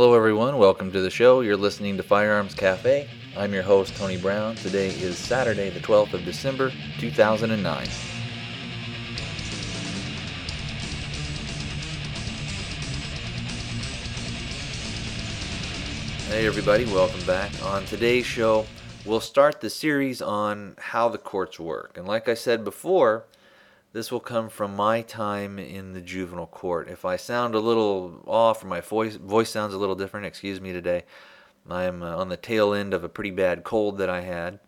Hello, everyone. Welcome to the show. You're listening to Firearms Cafe. I'm your host, Tony Brown. Today is Saturday, the 12th of December, 2009. Hey, everybody. Welcome back. On today's show, we'll start the series on how the courts work. And like I said before, this will come from my time in the juvenile court. If I sound a little off or my voice, voice sounds a little different, excuse me today. I'm uh, on the tail end of a pretty bad cold that I had.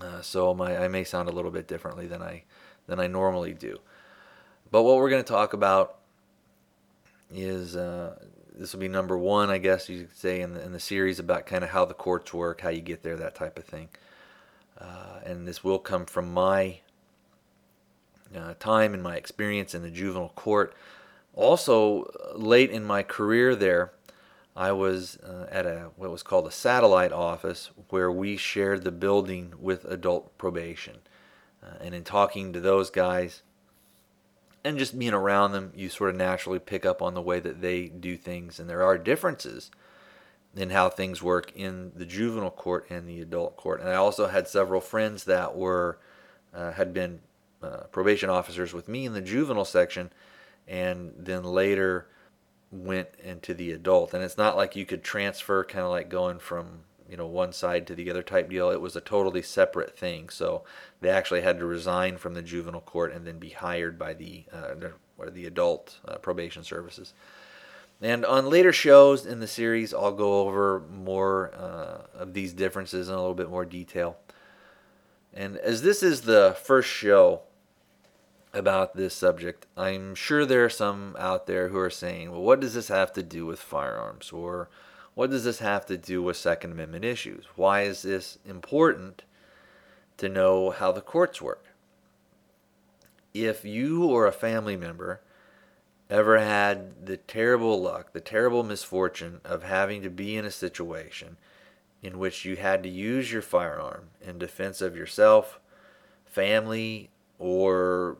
Uh, so my, I may sound a little bit differently than I, than I normally do. But what we're going to talk about is uh, this will be number one, I guess you could say, in the, in the series about kind of how the courts work, how you get there, that type of thing. Uh, and this will come from my uh, time and my experience in the juvenile court. Also, late in my career there, I was uh, at a what was called a satellite office where we shared the building with adult probation. Uh, and in talking to those guys and just being around them, you sort of naturally pick up on the way that they do things. And there are differences in how things work in the juvenile court and the adult court. And I also had several friends that were uh, had been uh, probation officers with me in the juvenile section, and then later went into the adult. And it's not like you could transfer, kind of like going from you know one side to the other type deal. It was a totally separate thing. So they actually had to resign from the juvenile court and then be hired by the uh, or the adult uh, probation services. And on later shows in the series, I'll go over more uh, of these differences in a little bit more detail. And as this is the first show about this subject, I'm sure there are some out there who are saying, well, what does this have to do with firearms? Or what does this have to do with Second Amendment issues? Why is this important to know how the courts work? If you or a family member ever had the terrible luck, the terrible misfortune of having to be in a situation in which you had to use your firearm in defense of yourself, family, or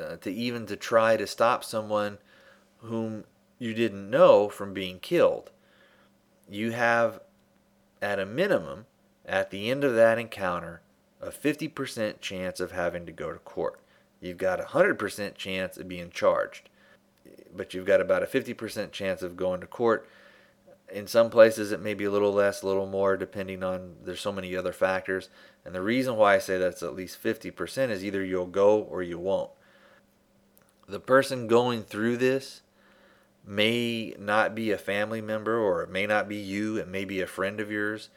uh, to even to try to stop someone whom you didn't know from being killed. You have, at a minimum, at the end of that encounter, a 50% chance of having to go to court. You've got a 100% chance of being charged, but you've got about a 50% chance of going to court. In some places, it may be a little less, a little more, depending on there's so many other factors. And the reason why I say that's at least 50% is either you'll go or you won't the person going through this may not be a family member or it may not be you, it may be a friend of yours.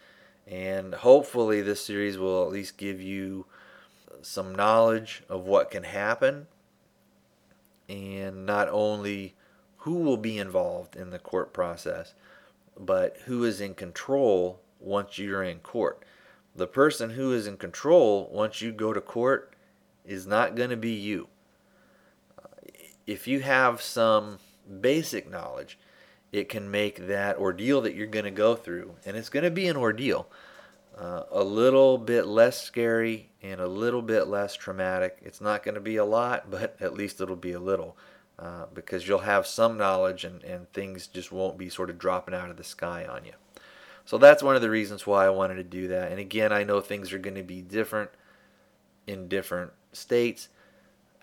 And hopefully, this series will at least give you some knowledge of what can happen and not only who will be involved in the court process, but who is in control once you're in court. The person who is in control once you go to court is not going to be you if you have some basic knowledge, it can make that ordeal that you're going to go through, and it's going to be an ordeal, uh, a little bit less scary and a little bit less traumatic. It's not going to be a lot, but at least it'll be a little. Uh, because you'll have some knowledge and, and things just won't be sort of dropping out of the sky on you. So that's one of the reasons why I wanted to do that. And again, I know things are going to be different in different states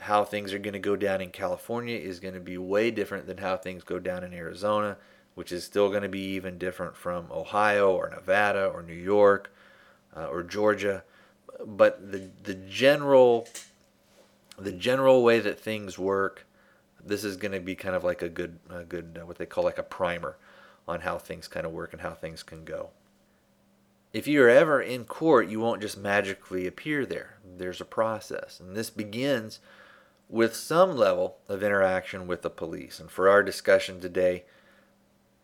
how things are going to go down in California is going to be way different than how things go down in Arizona, which is still going to be even different from Ohio or Nevada or New York uh, or Georgia. But the the general the general way that things work, this is going to be kind of like a good a good uh, what they call like a primer on how things kind of work and how things can go. If you're ever in court, you won't just magically appear there. There's a process, and this begins with some level of interaction with the police. And for our discussion today,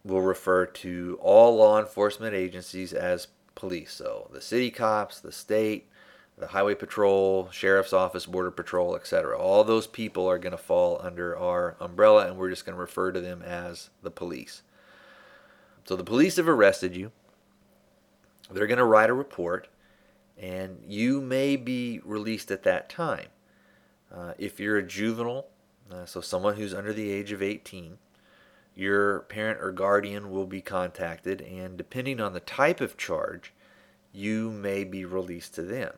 we'll refer to all law enforcement agencies as police. So the city cops, the state, the highway patrol, sheriff's office, border patrol, etc. All those people are going to fall under our umbrella, and we're just going to refer to them as the police. So the police have arrested you. They're going to write a report, and you may be released at that time. Uh, if you're a juvenile, uh, so someone who's under the age of 18, your parent or guardian will be contacted, and depending on the type of charge, you may be released to them.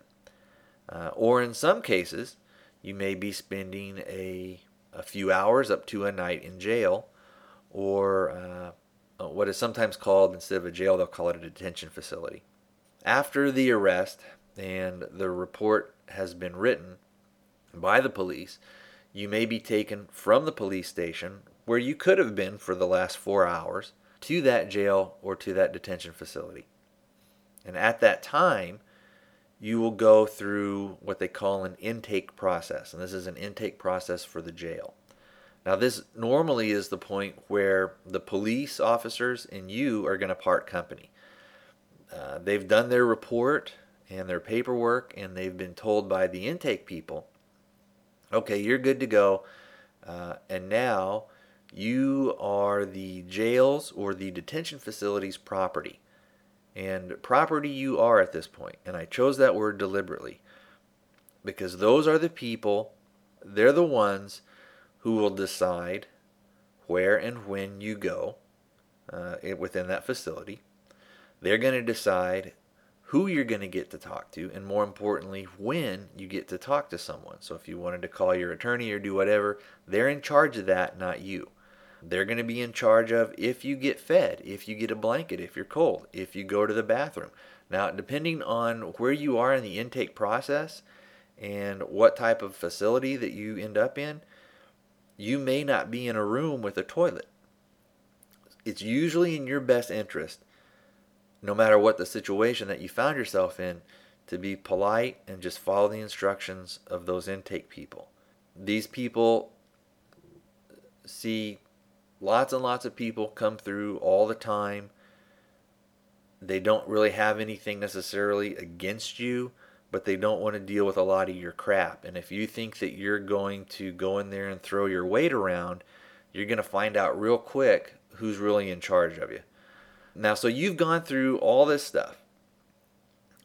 Uh, or in some cases, you may be spending a, a few hours up to a night in jail, or uh, what is sometimes called, instead of a jail, they'll call it a detention facility. After the arrest and the report has been written by the police, you may be taken from the police station where you could have been for the last four hours to that jail or to that detention facility. And at that time, you will go through what they call an intake process. And this is an intake process for the jail. Now, this normally is the point where the police officers and you are going to part company. Uh, they've done their report and their paperwork, and they've been told by the intake people, okay, you're good to go. Uh, and now you are the jails or the detention facilities property. And property you are at this point. And I chose that word deliberately because those are the people, they're the ones who will decide where and when you go uh, within that facility. They're going to decide who you're going to get to talk to, and more importantly, when you get to talk to someone. So if you wanted to call your attorney or do whatever, they're in charge of that, not you. They're going to be in charge of if you get fed, if you get a blanket, if you're cold, if you go to the bathroom. Now, depending on where you are in the intake process and what type of facility that you end up in, you may not be in a room with a toilet. It's usually in your best interest, no matter what the situation that you found yourself in, to be polite and just follow the instructions of those intake people. These people see Lots and lots of people come through all the time. They don't really have anything necessarily against you, but they don't want to deal with a lot of your crap. And if you think that you're going to go in there and throw your weight around, you're going to find out real quick who's really in charge of you. Now, so you've gone through all this stuff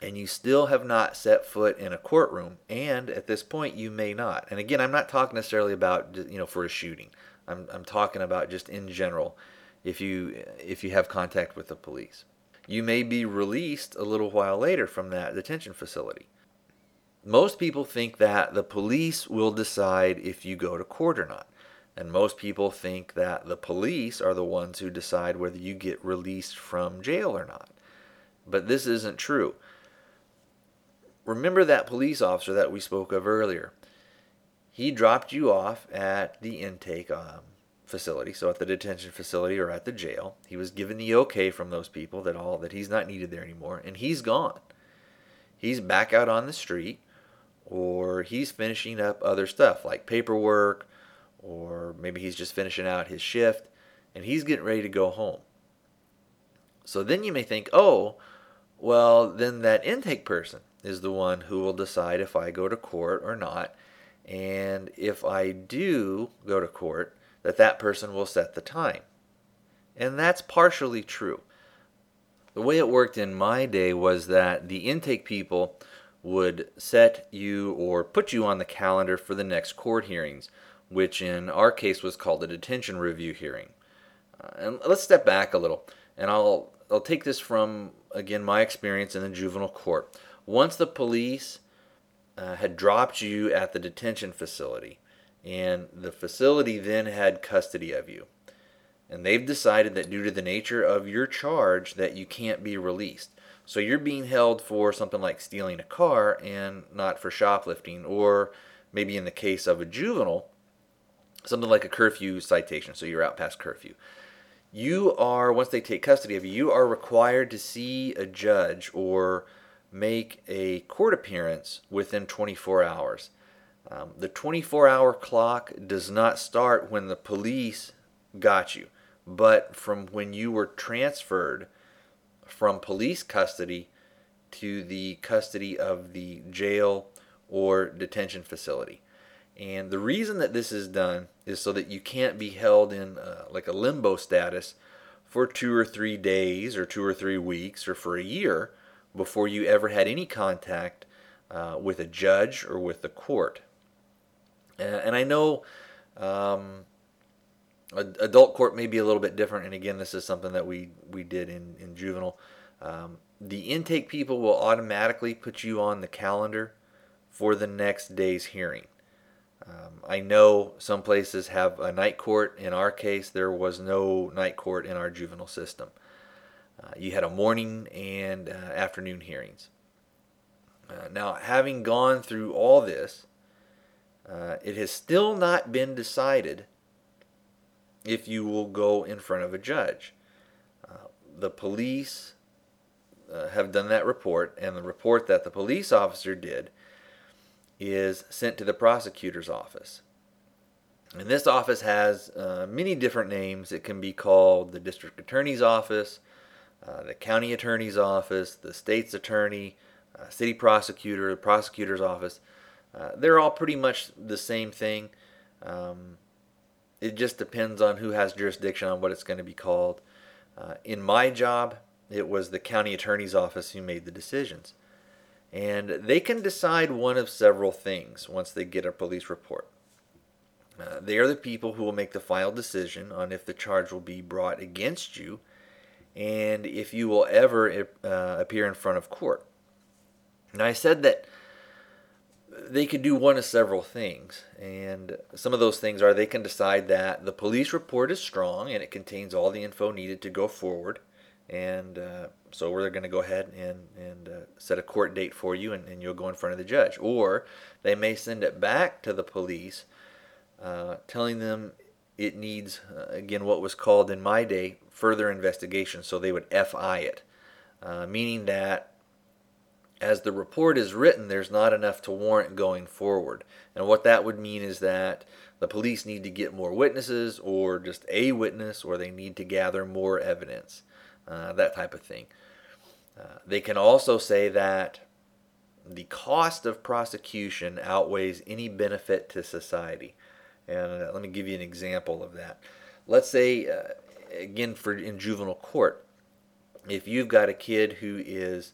and you still have not set foot in a courtroom and at this point you may not and again i'm not talking necessarily about you know for a shooting I'm, I'm talking about just in general if you if you have contact with the police. You may be released a little while later from that detention facility. Most people think that the police will decide if you go to court or not. And most people think that the police are the ones who decide whether you get released from jail or not. But this isn't true. Remember that police officer that we spoke of earlier he dropped you off at the intake um, facility, so at the detention facility or at the jail. He was given the okay from those people that all that he's not needed there anymore, and he's gone. He's back out on the street, or he's finishing up other stuff like paperwork, or maybe he's just finishing out his shift, and he's getting ready to go home. So then you may think, oh, well, then that intake person is the one who will decide if I go to court or not and if I do go to court, that that person will set the time. And that's partially true. The way it worked in my day was that the intake people would set you or put you on the calendar for the next court hearings, which in our case was called a detention review hearing. Uh, and let's step back a little, and I'll I'll take this from again my experience in the juvenile court. Once the police uh, had dropped you at the detention facility, and the facility then had custody of you. And they've decided that due to the nature of your charge that you can't be released. So you're being held for something like stealing a car and not for shoplifting, or maybe in the case of a juvenile, something like a curfew citation. So you're out past curfew. You are, once they take custody of you, you are required to see a judge or make a court appearance within 24 hours. Um, the 24 hour clock does not start when the police got you, but from when you were transferred from police custody to the custody of the jail or detention facility. And the reason that this is done is so that you can't be held in uh, like a limbo status for two or three days or two or three weeks or for a year before you ever had any contact uh, with a judge or with the court. and I know um, adult court may be a little bit different, and again, this is something that we we did in in juvenile. Um, the intake people will automatically put you on the calendar for the next day's hearing. Um, I know some places have a night court. In our case, there was no night court in our juvenile system. Uh, you had a morning and uh, afternoon hearings. Uh, now, having gone through all this, uh, it has still not been decided if you will go in front of a judge. Uh, the police uh, have done that report, and the report that the police officer did is sent to the prosecutor's office. And this office has uh, many different names. It can be called the district attorney's office, uh, the county attorney's office, the state's attorney, uh, city prosecutor, the prosecutor's office. Uh, they're all pretty much the same thing. Um, it just depends on who has jurisdiction on what it's going to be called. Uh, in my job, it was the county attorney's office who made the decisions. And they can decide one of several things once they get a police report. Uh, they are the people who will make the final decision on if the charge will be brought against you and if you will ever uh, appear in front of court. Now, I said that they could do one of several things, and some of those things are they can decide that the police report is strong and it contains all the info needed to go forward, and uh, so we're going to go ahead and, and uh, set a court date for you, and, and, you'll go in front of the judge. Or they may send it back to the police, uh, telling them it needs, uh, again, what was called in my day further investigation. So they would FI it, uh, meaning that as the report is written, there's not enough to warrant going forward. And what that would mean is that the police need to get more witnesses, or just a witness, or they need to gather more evidence, uh, that type of thing. Uh, they can also say that the cost of prosecution outweighs any benefit to society. And uh, let me give you an example of that. Let's say, uh, again, for in juvenile court, if you've got a kid who is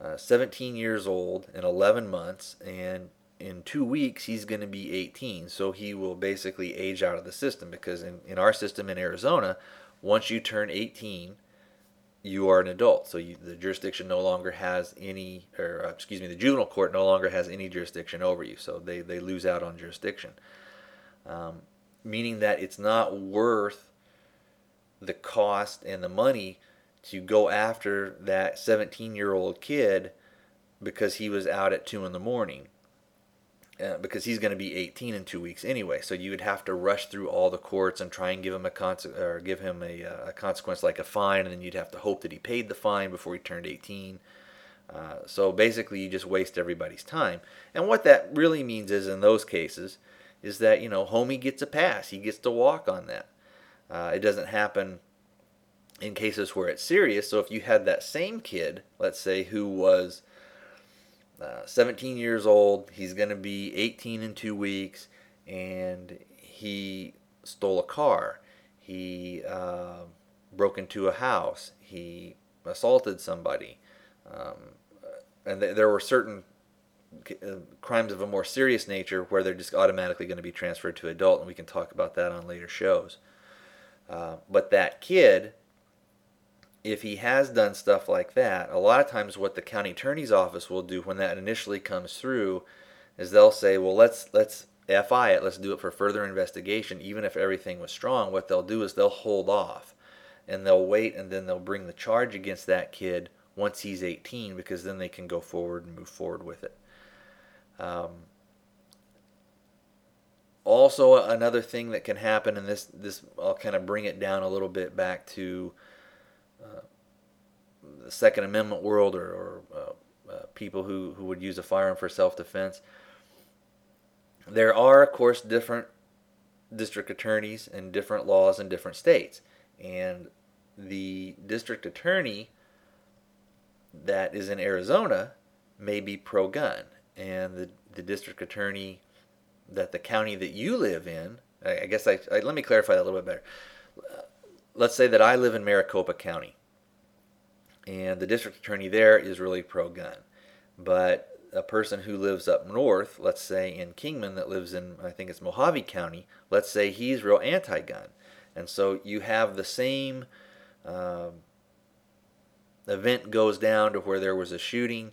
uh, 17 years old and 11 months, and in two weeks he's going to be 18. So he will basically age out of the system because in, in our system in Arizona, once you turn 18, you are an adult. So you, the jurisdiction no longer has any, or uh, excuse me, the juvenile court no longer has any jurisdiction over you. So they, they lose out on jurisdiction. Um, meaning that it's not worth the cost and the money to go after that 17 year old kid because he was out at 2 in the morning. Uh, because he's going to be 18 in two weeks anyway, so you would have to rush through all the courts and try and give him a con- or give him a, uh, a, consequence like a fine, and then you'd have to hope that he paid the fine before he turned 18. Uh, so basically, you just waste everybody's time. And what that really means is, in those cases, is that you know homie gets a pass, he gets to walk on that. Uh, it doesn't happen in cases where it's serious. So if you had that same kid, let's say, who was uh, 17 years old, he's going to be 18 in two weeks, and he stole a car, he uh, broke into a house, he assaulted somebody, um, and th- there were certain uh, crimes of a more serious nature where they're just automatically going to be transferred to adult, and we can talk about that on later shows. Uh, but that kid if he has done stuff like that, a lot of times what the county attorney's office will do when that initially comes through is they'll say, well, let's let's FI it, let's do it for further investigation, even if everything was strong. What they'll do is they'll hold off and they'll wait and then they'll bring the charge against that kid once he's 18 because then they can go forward and move forward with it. Um, also, another thing that can happen, and this this I'll kind of bring it down a little bit back to the Second Amendment world or, or uh, uh, people who, who would use a firearm for self defense. There are, of course, different district attorneys and different laws in different states. And the district attorney that is in Arizona may be pro gun. And the, the district attorney that the county that you live in, I, I guess I, I, let me clarify that a little bit better let's say that I live in Maricopa County, and the district attorney there is really pro gun. But a person who lives up north, let's say in Kingman, that lives in, I think it's Mohave County, let's say he's real anti gun. And so you have the same uh, event goes down to where there was a shooting.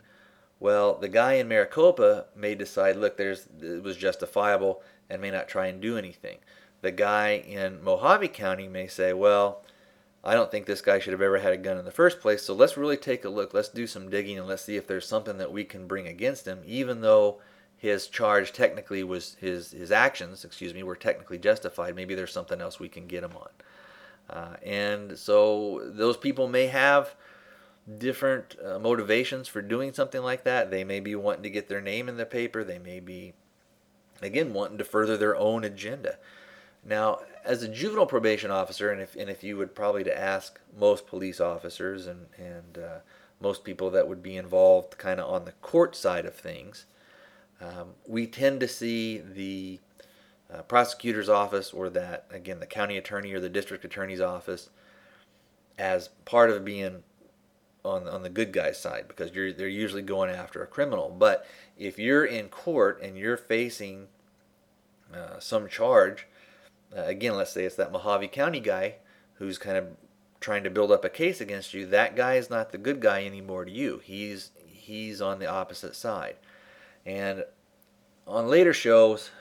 Well, the guy in Maricopa may decide, look, there's it was justifiable and may not try and do anything. The guy in Mohave County may say, well, I don't think this guy should have ever had a gun in the first place. So let's really take a look. Let's do some digging and let's see if there's something that we can bring against him, even though his charge technically was his his actions, excuse me, were technically justified. Maybe there's something else we can get him on. Uh, and so those people may have different uh, motivations for doing something like that. They may be wanting to get their name in the paper. They may be, again, wanting to further their own agenda. Now, as a juvenile probation officer, and if and if you would probably to ask most police officers and and uh, most people that would be involved, kind of on the court side of things, um, we tend to see the uh, prosecutor's office or that again the county attorney or the district attorney's office as part of being on on the good guy's side because you're they're usually going after a criminal. But if you're in court and you're facing uh, some charge uh, again, let's say it's that Mohave County guy who's kind of trying to build up a case against you. That guy is not the good guy anymore to you. He's he's on the opposite side. And on later shows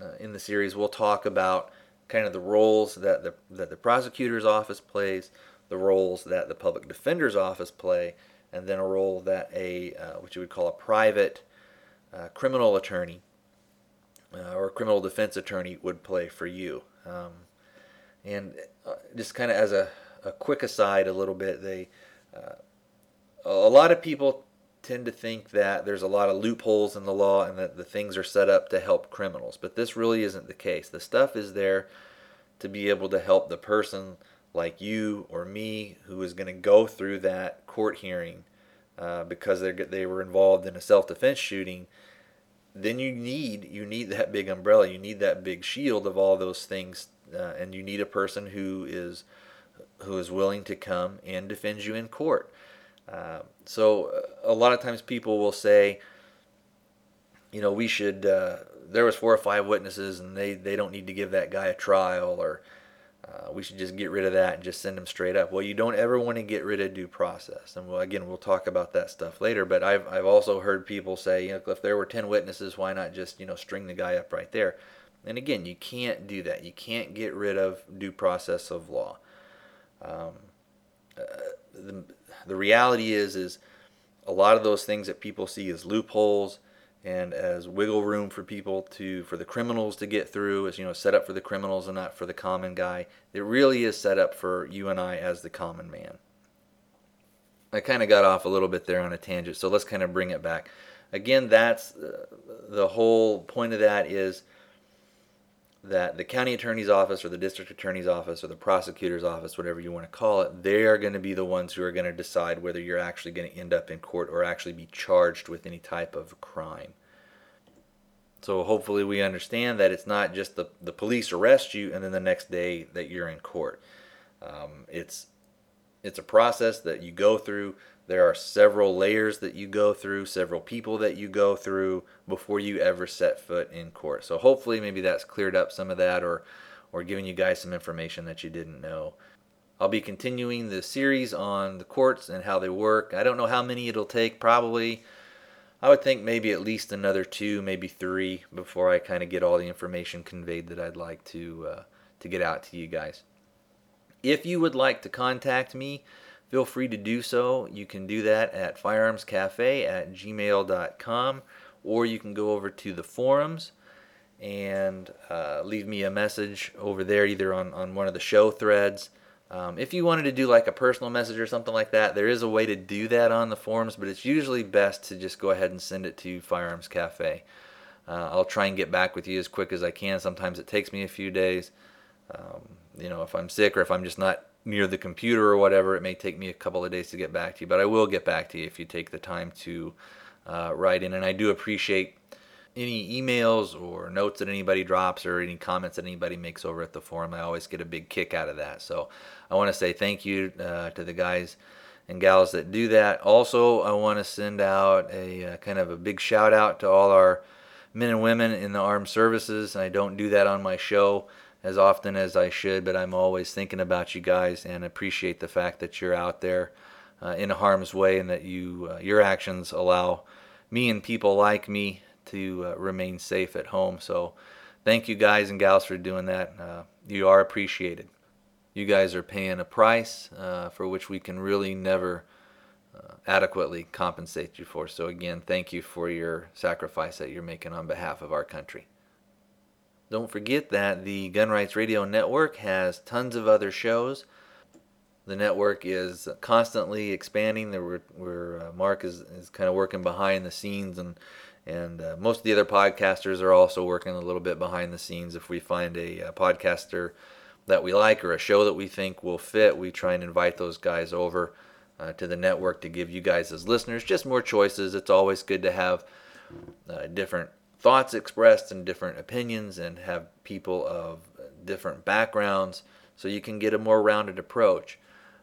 uh, in the series, we'll talk about kind of the roles that the that the prosecutor's office plays, the roles that the public defender's office play, and then a role that a uh, what you would call a private uh, criminal attorney uh, or a criminal defense attorney would play for you. Um, and uh, just kind of as a, a quick aside, a little bit, they uh, a lot of people tend to think that there's a lot of loopholes in the law and that the things are set up to help criminals, but this really isn't the case. The stuff is there to be able to help the person like you or me who is going to go through that court hearing uh, because they they were involved in a self-defense shooting then you need you need that big umbrella. You need that big shield of all those things uh, and you need a person who is who is willing to come and defend you in court. Uh, so uh, a lot of times people will say you know we should uh, there was four or five witnesses and they they don't need to give that guy a trial or uh, we should just get rid of that and just send them straight up. Well, you don't ever want to get rid of due process, and well, again, we'll talk about that stuff later. But I've I've also heard people say, you know, if there were ten witnesses, why not just you know string the guy up right there? And again, you can't do that. You can't get rid of due process of law. Um, uh, the the reality is is a lot of those things that people see as loopholes and as wiggle room for people to for the criminals to get through as you know set up for the criminals and not for the common guy it really is set up for you and i as the common man. I kind of got off a little bit there on a tangent so let's kind of bring it back. Again that's uh, the whole point of that is that the county attorney's office or the district attorney's office or the prosecutor's office, whatever you want to call it, they are going to be the ones who are going to decide whether you're actually going to end up in court or actually be charged with any type of crime. So hopefully we understand that it's not just the, the police arrest you and then the next day that you're in court. Um, it's it's a process that you go through there are several layers that you go through, several people that you go through before you ever set foot in court. So hopefully maybe that's cleared up some of that or or giving you guys some information that you didn't know. I'll be continuing the series on the courts and how they work. I don't know how many it'll take, probably I would think maybe at least another two, maybe three before I kind of get all the information conveyed that I'd like to uh, to get out to you guys. If you would like to contact me, feel free to do so. You can do that at firearmscafe at gmail.com or you can go over to the forums and uh, leave me a message over there either on, on one of the show threads. Um, if you wanted to do like a personal message or something like that, there is a way to do that on the forums, but it's usually best to just go ahead and send it to Firearms Cafe. Uh, I'll try and get back with you as quick as I can. Sometimes it takes me a few days. Um, you know, if I'm sick or if I'm just not near the computer or whatever, it may take me a couple of days to get back to you, but I will get back to you if you take the time to uh, write in. And I do appreciate any emails or notes that anybody drops or any comments that anybody makes over at the forum. I always get a big kick out of that. So I want to say thank you uh, to the guys and gals that do that. Also, I want to send out a uh, kind of a big shout out to all our men and women in the armed services. And I don't do that on my show as often as I should, but I'm always thinking about you guys and appreciate the fact that you're out there uh, in harm's way and that you uh, your actions allow me and people like me to uh, remain safe at home. So thank you guys and gals for doing that. Uh, you are appreciated. You guys are paying a price uh, for which we can really never uh, adequately compensate you for. So again, thank you for your sacrifice that you're making on behalf of our country. Don't forget that the Gun Rights Radio Network has tons of other shows. The network is constantly expanding. We're uh, Mark is, is kind of working behind the scenes, and and uh, most of the other podcasters are also working a little bit behind the scenes. If we find a, a podcaster that we like or a show that we think will fit, we try and invite those guys over uh, to the network to give you guys as listeners just more choices. It's always good to have uh, different thoughts expressed and different opinions and have people of different backgrounds so you can get a more rounded approach.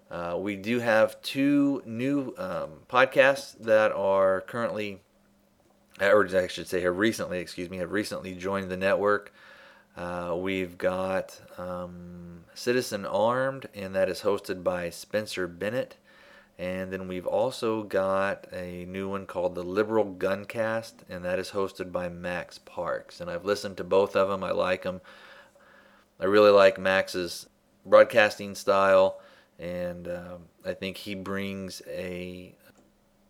Uh, we do have two new um, podcasts that are currently, or I should say, have recently, excuse me, have recently joined the network. Uh, we've got um, Citizen Armed, and that is hosted by Spencer Bennett. And then we've also got a new one called the Liberal Guncast, and that is hosted by Max Parks. And I've listened to both of them. I like them. I really like Max's broadcasting style, and um, I think he brings a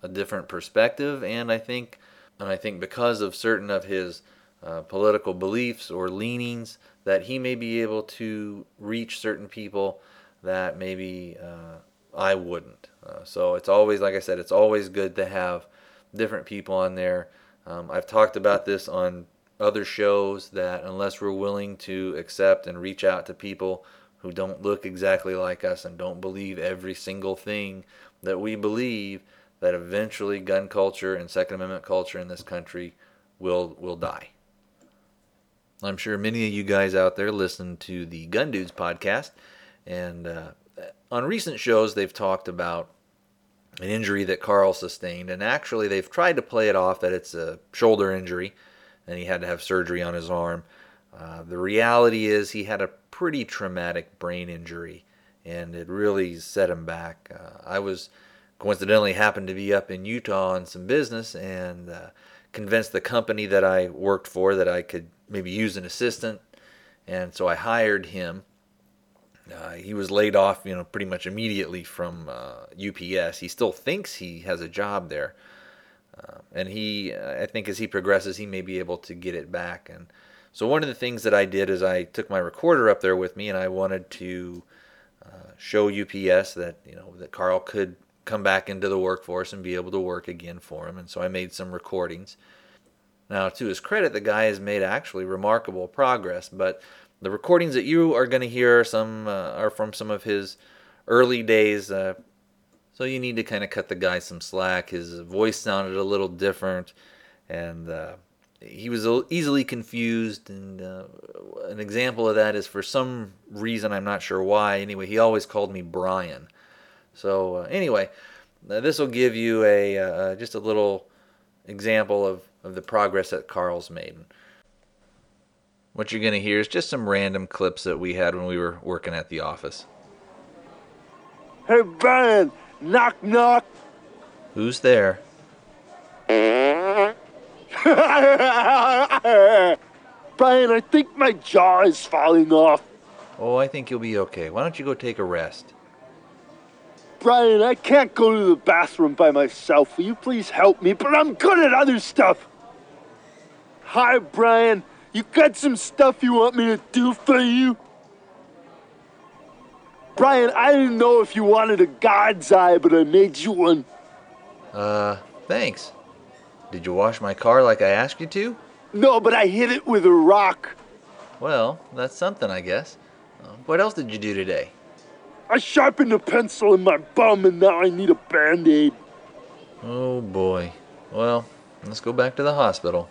a different perspective. And I think, and I think because of certain of his uh, political beliefs or leanings, that he may be able to reach certain people that maybe uh, I wouldn't. Uh, so it's always, like I said, it's always good to have different people on there. Um, I've talked about this on other shows that unless we're willing to accept and reach out to people who don't look exactly like us and don't believe every single thing that we believe, that eventually gun culture and Second Amendment culture in this country will will die. I'm sure many of you guys out there listen to the Gun Dudes podcast, and uh, on recent shows they've talked about an injury that Carl sustained, and actually they've tried to play it off that it's a shoulder injury, and he had to have surgery on his arm. Uh, the reality is he had a pretty traumatic brain injury, and it really set him back. Uh, I was coincidentally happened to be up in Utah on some business, and uh, convinced the company that I worked for that I could maybe use an assistant, and so I hired him uh, he was laid off, you know, pretty much immediately from uh, UPS. He still thinks he has a job there, uh, and he, uh, I think, as he progresses, he may be able to get it back. And so, one of the things that I did is I took my recorder up there with me, and I wanted to uh, show UPS that you know that Carl could come back into the workforce and be able to work again for him. And so, I made some recordings. Now, to his credit, the guy has made actually remarkable progress, but the recordings that you are going to hear some uh, are from some of his early days. Uh, so you need to kind of cut the guy some slack. His voice sounded a little different, and uh, he was easily confused. And uh, an example of that is for some reason I'm not sure why. Anyway, he always called me Brian. So uh, anyway, uh, this will give you a just a little example of, of the progress that Carl's made. What you're going to hear is just some random clips that we had when we were working at the office. Hey, Brian! Knock, knock! Who's there? Brian, I think my jaw is falling off. Oh, I think you'll be okay. Why don't you go take a rest? Brian, I can't go to the bathroom by myself. Will you please help me? But I'm good at other stuff. Hi, Brian. You got some stuff you want me to do for you? Brian, I didn't know if you wanted a God's eye, but I made you one. Uh, thanks. Did you wash my car like I asked you to? No, but I hit it with a rock. Well, that's something, I guess. Uh, what else did you do today? I sharpened a pencil in my bum and now I need a band aid. Oh boy. Well, let's go back to the hospital.